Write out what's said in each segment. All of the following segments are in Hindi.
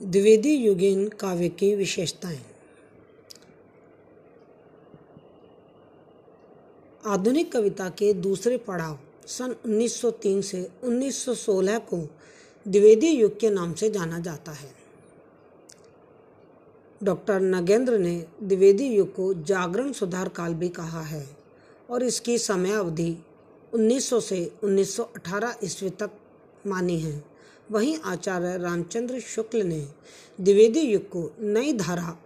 द्विवेदी युगीन काव्य की विशेषताएँ। आधुनिक कविता के दूसरे पड़ाव सन 1903 से 1916 को द्विवेदी युग के नाम से जाना जाता है। डॉक्टर नगेंद्र ने द्विवेदी युग को जागरण सुधार काल भी कहा है और इसकी समय अवधि 1900 से 1918 ईस्वी तक मानी है। वहीं आचार्य रामचंद्र शुक्ल ने द्विवेदी युग को नई धारा,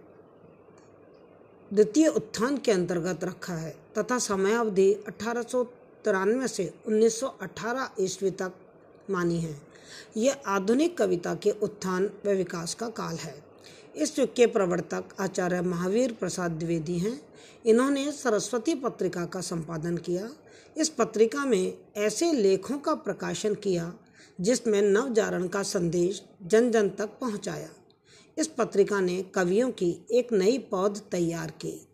द्वितीय उत्थान के अंतर्गत रखा है तथा समयावधि अठारह सौ तिरानवे से 1918 ईस्वी तक मानी है। यह आधुनिक कविता के उत्थान व विकास का काल है। इस युग के प्रवर्तक आचार्य महावीर प्रसाद द्विवेदी हैं। इन्होंने सरस्वती पत्रिका का संपादन किया। इस पत्रिका में ऐसे लेखों का प्रकाशन किया जिसमें नवजारण का संदेश जन जन तक पहुँचाया। इस पत्रिका ने कवियों की एक नई पौध तैयार की।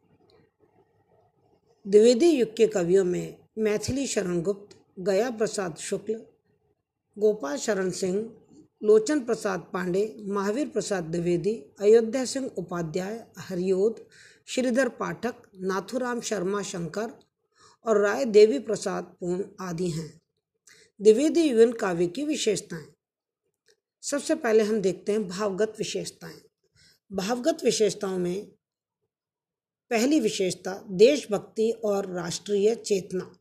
द्विवेदी युग के कवियों में मैथिली शरण गुप्त गया प्रसाद शुक्ल, गोपाल शरण सिंह, लोचन प्रसाद पांडे, महावीर प्रसाद द्विवेदी, अयोध्या सिंह उपाध्याय, हरियोद, श्रीधर पाठक, नाथुराम शर्मा शंकर और राय देवी प्रसाद पूर्ण आदि हैं। द्विवेदी युगन काव्य की विशेषताएँ। सबसे पहले हम देखते हैं भावगत विशेषताएँ। भावगत विशेषताओं में पहली विशेषता देशभक्ति और राष्ट्रीय चेतना।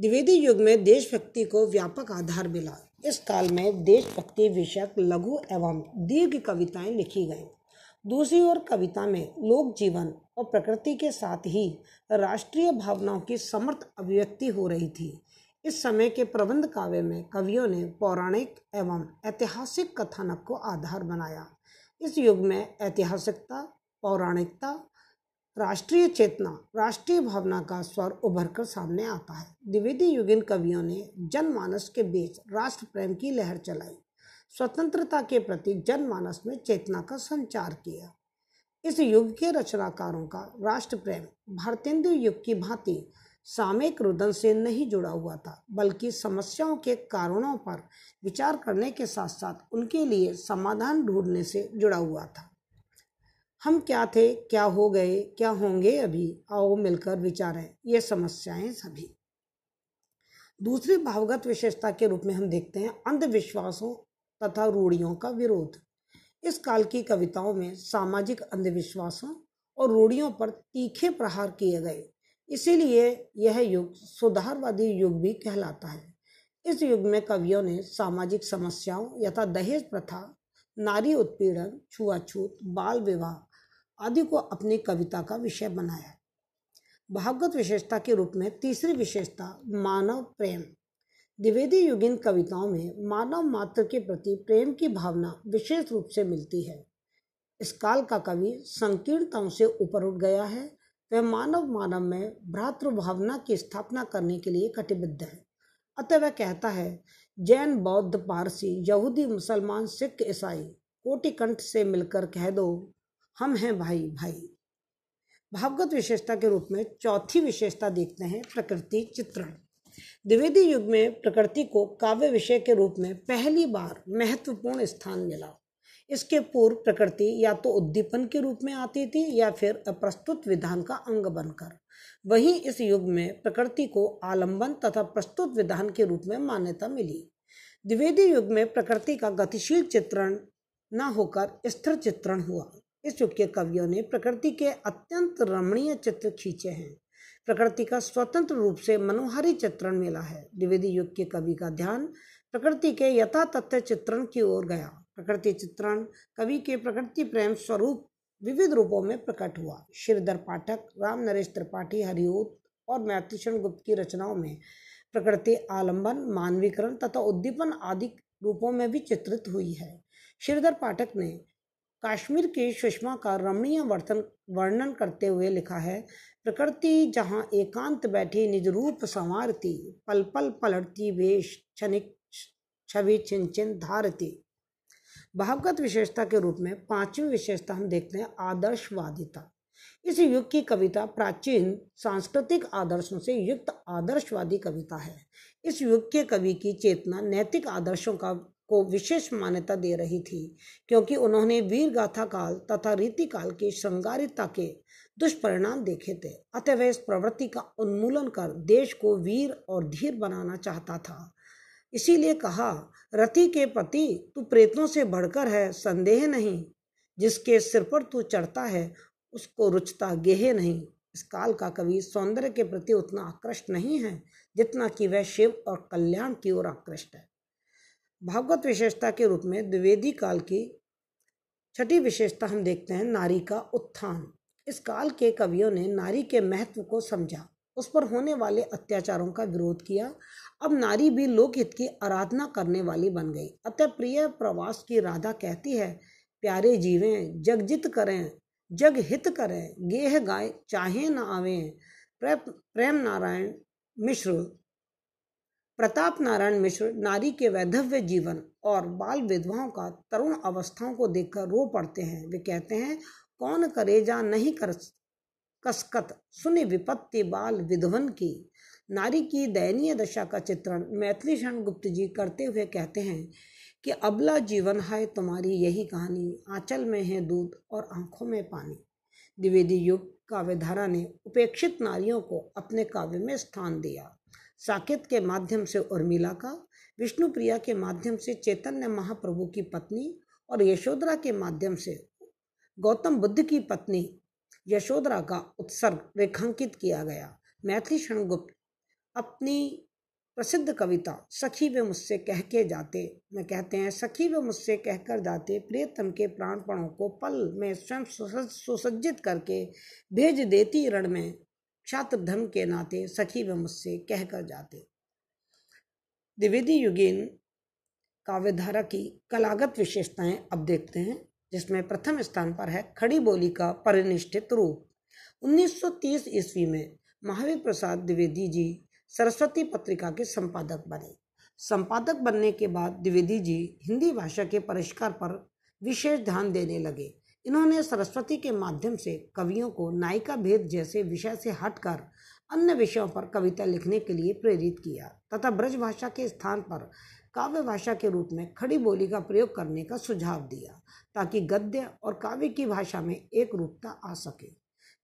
द्विवेदी युग में देशभक्ति को व्यापक आधार मिला। इस काल में देशभक्ति विषयक लघु एवं दीर्घ कविताएँ लिखी गईं। दूसरी ओर कविता में लोक जीवन और प्रकृति के साथ ही राष्ट्रीय भावनाओं की समर्थ अभिव्यक्ति हो रही थी। इस समय के प्रबंध काव्य में कवियों ने पौराणिक एवं ऐतिहासिक कथानक को आधार बनाया। इस युग में ऐतिहासिकता, पौराणिकता, राष्ट्रीय चेतना, राष्ट्रीय भावना का स्वर उभर कर सामने आता है। द्विवेदी युगिन कवियों ने जनमानस के बीच राष्ट्र प्रेम की लहर चलाई। स्वतंत्रता के प्रति जनमानस में चेतना का संचार किया। इस युग के रचनाकारों का राष्ट्र प्रेम भारतेंदु युग की भांति सामयिक रुदन से नहीं जुड़ा हुआ था, बल्कि समस्याओं के कारणों पर विचार करने के साथ साथ उनके लिए समाधान ढूँढने से जुड़ा हुआ था। हम क्या थे, क्या हो गए, क्या होंगे अभी? आओ मिलकर विचारें, ये समस्याएँ सभी। दूसरी भावगत विशेषता के रूप में हम देखते हैं अंधविश्वासों तथा रूढ़ियों का विरोध। इस काल की कविताओं में सामाजिक अंधविश्वासों और रूढ़ियों पर तीखे प्रहार किए गए। इसीलिए यह युग सुधारवादी युग भी कहलाता है। इस युग में कवियों ने सामाजिक समस्याओं यथा दहेज प्रथा, नारी उत्पीड़न, छुआछूत, बाल विवाह आदि को अपनी कविता का विषय बनाया। भागवत विशेषता के रूप में तीसरी विशेषता मानव प्रेम। द्विवेदी युगिन कविताओं में मानव मात्र के प्रति प्रेम की भावना विशेष रूप से मिलती है। इस काल का कवि संकीर्णताओं से ऊपर उठ गया है वह मानव मानव में भ्रातृ भावना की स्थापना करने के लिए कटिबद्ध है। अतः वह कहता है, जैन, बौद्ध, पारसी, यहूदी, मुसलमान, सिख, ईसाई, कोटिकंठ से मिलकर कह दो, हम हैं भाई भाई। भावगत विशेषता के रूप में चौथी विशेषता देखते हैं, प्रकृति चित्रण। द्विवेदी युग में प्रकृति को काव्य विषय के रूप में पहली बार महत्वपूर्ण स्थान मिला। इसके पूर्व प्रकृति या तो उद्दीपन के रूप में आती थी या फिर अप्रस्तुत विधान का अंग बनकर। वहीं इस युग में प्रकृति को आलंबन तथा प्रस्तुत विधान के रूप में मान्यता मिली। द्विवेदी युग में प्रकृति का गतिशील चित्रण न होकर स्थिर चित्रण हुआ। इस युग के कवियों ने प्रकृति के अत्यंत रमणीय चित्र खींचे हैं। प्रकृति का स्वतंत्र रूप से मनोहारी चित्रण मिला है। द्विवेदी युग के कवि का ध्यान प्रकृति के यथा तथ्य चित्रण की ओर गया। प्रकृति चित्रण, कवि के प्रकृति प्रेम स्वरूप विविध रूपों में प्रकट हुआ। श्रीधर पाठक, राम नरेश त्रिपाठी, हरिओत और मैत्रीषण गुप्त की रचनाओं में प्रकृति आलंबन, मानवीकरण तथा उद्दीपन आदि रूपों में भी चित्रित हुई है। श्रीधर पाठक ने कश्मीर की सुषमा का रमणीय वर्तन, वर्णन करते हुए लिखा है, प्रकृति जहाँ एकांत बैठी निज रूप संवारती, पल पल पलटती वेश, क्षणिक, छवि छिन छिन धारती। भावगत विशेषता के रूप में पांचवी विशेषता हम देखते हैं, आदर्शवादिता। इस युग की कविता प्राचीन सांस्कृतिक आदर्शों से युक्त आदर्शवादी कविता है। इस युग के कवि की चेतना नैतिक आदर्शों का, को विशेष मान्यता दे रही थी, क्योंकि उन्होंने वीर गाथा काल तथा रीति काल की श्रृंगारिता के दुष्परिणाम देखे थे। अतः वह इस प्रवृत्ति का उन्मूलन कर देश को वीर और धीर बनाना चाहता था। इसीलिए कहा, रति के पति, तू प्रेतों से बढ़कर है, संदेह नहीं। जिसके सिर पर तू चढ़ता है, उसको रुचता गेहे नहीं। इस काल का कवि सौंदर्य के प्रति उतना आकृष्ट नहीं है, जितना कि वह शिव और कल्याण की ओर आकृष्ट है। भागवत विशेषता के रूप में द्विवेदी काल की छठी विशेषता हम देखते हैं, नारी का उत्थान। इस काल के कवियों ने नारी के महत्व को समझा। उस पर होने वाले अत्याचारों का विरोध किया। अब नारी भी लोकहित की आराधना करने वाली बन गई। अतः प्रिय प्रवास की राधा कहती है, प्यारे जीवें जगजित करें, जग हित करें, गेह गाय चाहे न आवे। प्रेम नारायण मिश्र, प्रताप नारायण मिश्र, नारी के वैधव्य जीवन और बाल विधवाओं का तरुण अवस्थाओं को देखकर रो पड़ते हैं। वे कहते हैं, कौन करे जा नहीं कर कसकत, सुने विपत्ति बाल विधवन की। नारी की दयनीय दशा का चित्रण मैथिली शरण गुप्त जी करते हुए कहते हैं कि, अबला जीवन है तुम्हारी यही कहानी, आंचल में है दूध और आँखों में पानी द्विवेदी युग काव्यधारा ने उपेक्षित नारियों को अपने काव्य में स्थान दिया। साकेत के माध्यम से उर्मिला का विष्णु प्रिया के माध्यम से चैतन्य महाप्रभु की पत्नी और यशोधरा के माध्यम से गौतम बुद्ध की पत्नी यशोधरा का उत्सर्ग रेखांकित किया गया। मैथिली क्षणगुप्त, अपनी प्रसिद्ध कविता सखी वे मुझसे कह के जाते। में कहते हैं, सखी वे मुझसे कहकर जाते, प्रियतम के प्राणपणों को पल में स्वयं सुसज्जित करके भेज देती रण में छात्र धर्म के नाते सखी व मुझसे कहकर जाते। द्विवेदी युगीन काव्यधारा की कलागत विशेषताएँ अब देखते हैं। जिसमें प्रथम स्थान पर है खड़ी बोली का परिनिष्ठित रूप। 1930 ईस्वी में महावीर प्रसाद द्विवेदी जी सरस्वती पत्रिका के संपादक बने। संपादक बनने के बाद द्विवेदी जी हिंदी भाषा के परिष्कार पर विशेष ध्यान देने लगे। इन्होंने सरस्वती के माध्यम से कवियों को नायिका भेद जैसे विषय से हटकर अन्य विषयों पर कविता लिखने के लिए प्रेरित किया तथा ब्रज भाषा के स्थान पर काव्य भाषा के रूप में खड़ी बोली का प्रयोग करने का सुझाव दिया। ताकि गद्य और काव्य की भाषा में एक रूपता आ सके।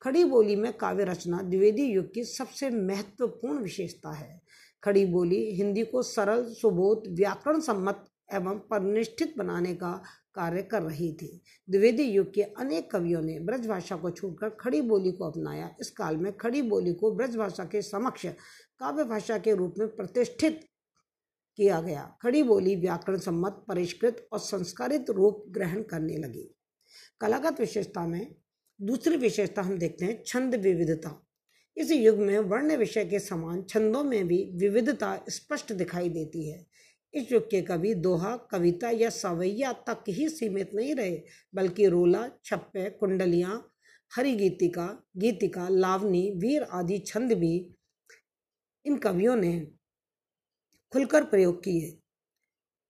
खड़ी बोली में काव्य रचना द्विवेदी युग की सबसे महत्वपूर्ण विशेषता है। खड़ी बोली हिंदी को सरल, सुबोध, व्याकरण सम्मत एवं परिनिष्ठित बनाने का कार्य कर रही थी। द्विवेदी युग के अनेक कवियों ने ब्रज भाषा को छोड़कर खड़ी बोली को अपनाया। इस काल में खड़ी बोली को ब्रज भाषा के समक्ष काव्य भाषा के रूप में प्रतिष्ठित किया गया। खड़ी बोली व्याकरण सम्मत, परिष्कृत और संस्कारित रूप ग्रहण करने लगी। कलागत विशेषता में दूसरी विशेषता हम देखते हैं, छंद विविधता। इस युग में वर्ण विषय के समान छंदों में भी विविधता स्पष्ट दिखाई देती है। इस युग के कवि दोहा, कविता या सवैया तक ही सीमित नहीं रहे, बल्कि रोला, छप्पे, कुंडलियाँ हरि गीतिका गीतिका, लावनी, वीर आदि छंद भी इन कवियों ने खुलकर प्रयोग किए।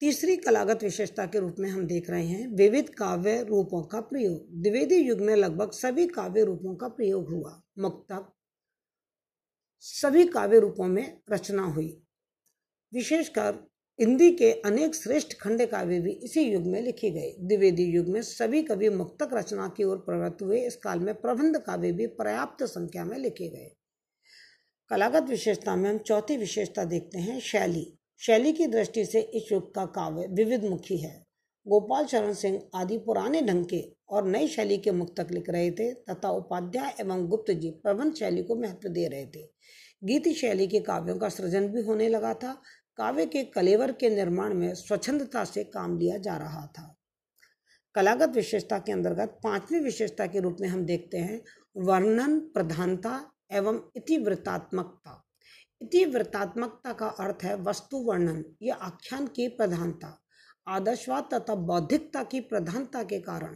तीसरी कलागत विशेषता के रूप में हम देख रहे हैं, विविध काव्य रूपों का प्रयोग। द्विवेदी युग में लगभग सभी काव्य रूपों का प्रयोग हुआ। मुक्तक सभी काव्य रूपों में रचना हुई। विशेषकर हिंदी के अनेक श्रेष्ठ खंड काव्य भी इसी युग में लिखे गए। द्विवेदी युग में सभी कवि मुक्तक रचना की ओर प्रवृत्त हुए। इस काल में प्रबंध काव्य भी पर्याप्त संख्या में लिखे गए। कलागत विशेषता में हम चौथी विशेषता देखते हैं, शैली। शैली की दृष्टि से इस युग का काव्य विविध मुखी है। गोपाल चरण सिंह आदि पुराने ढंग के और नई शैली के मुक्तक लिख रहे थे तथा उपाध्याय एवं गुप्त जी प्रबंध शैली को महत्व दे रहे थे। गीति शैली के काव्यों का सृजन भी होने लगा था। काव्य के कलेवर के निर्माण में स्वच्छंदता से काम लिया जा रहा था। कलागत विशेषता के अंतर्गत पांचवी विशेषता के रूप में हम देखते हैं, वर्णन, प्रधानता एवं इतिवृत्तात्मकता। इतिवृत्तात्मकता का अर्थ है वस्तु वर्णन, या आख्यान की प्रधानता। आदर्शवाद तथा बौद्धिकता की प्रधानता के कारण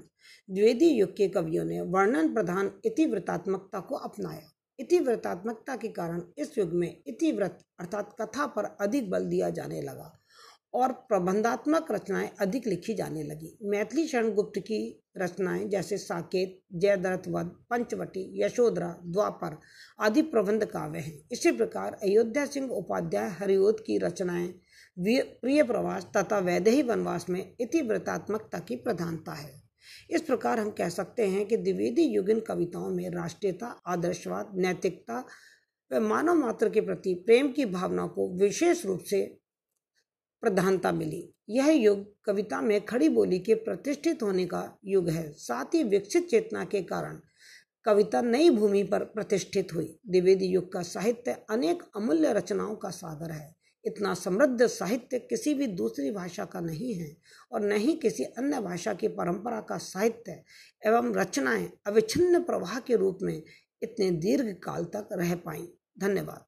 द्विवेदी युग के कवियों ने वर्णन प्रधान इतिवृत्तात्मकता को अपनाया। इतिवृत्तात्मकता के कारण इस युग में इतिवृत्त अर्थात कथा पर अधिक बल दिया जाने लगा। और प्रबंधात्मक रचनाएँ अधिक लिखी जाने लगी। मैथिली शरण गुप्त की रचनाएँ जैसे साकेत जयद्रथ वध पंचवटी, यशोधरा, द्वापर आदि प्रबंध काव्य हैं। इसी प्रकार अयोध्या सिंह उपाध्याय हरिओद की रचनाएँ प्रिय प्रवास तथा वैदेही वनवास में इतिवृतात्मकता की प्रधानता है। इस प्रकार हम कह सकते हैं कि द्विवेदी युगिन कविताओं में राष्ट्रीयता, आदर्शवाद, नैतिकता व मानव मात्र के प्रति प्रेम की भावना को विशेष रूप से प्रधानता मिली। यह युग कविता में खड़ी बोली के प्रतिष्ठित होने का युग है। साथ ही विकसित चेतना के कारण कविता नई भूमि पर प्रतिष्ठित हुई। द्विवेदी युग का साहित्य अनेक अमूल्य रचनाओं का सागर है। इतना समृद्ध साहित्य किसी भी दूसरी भाषा का नहीं है और न ही किसी अन्य भाषा की परंपरा का साहित्य एवं रचनाएँ अविच्छिन्न प्रवाह के रूप में इतने दीर्घ काल तक रह पाई। धन्यवाद।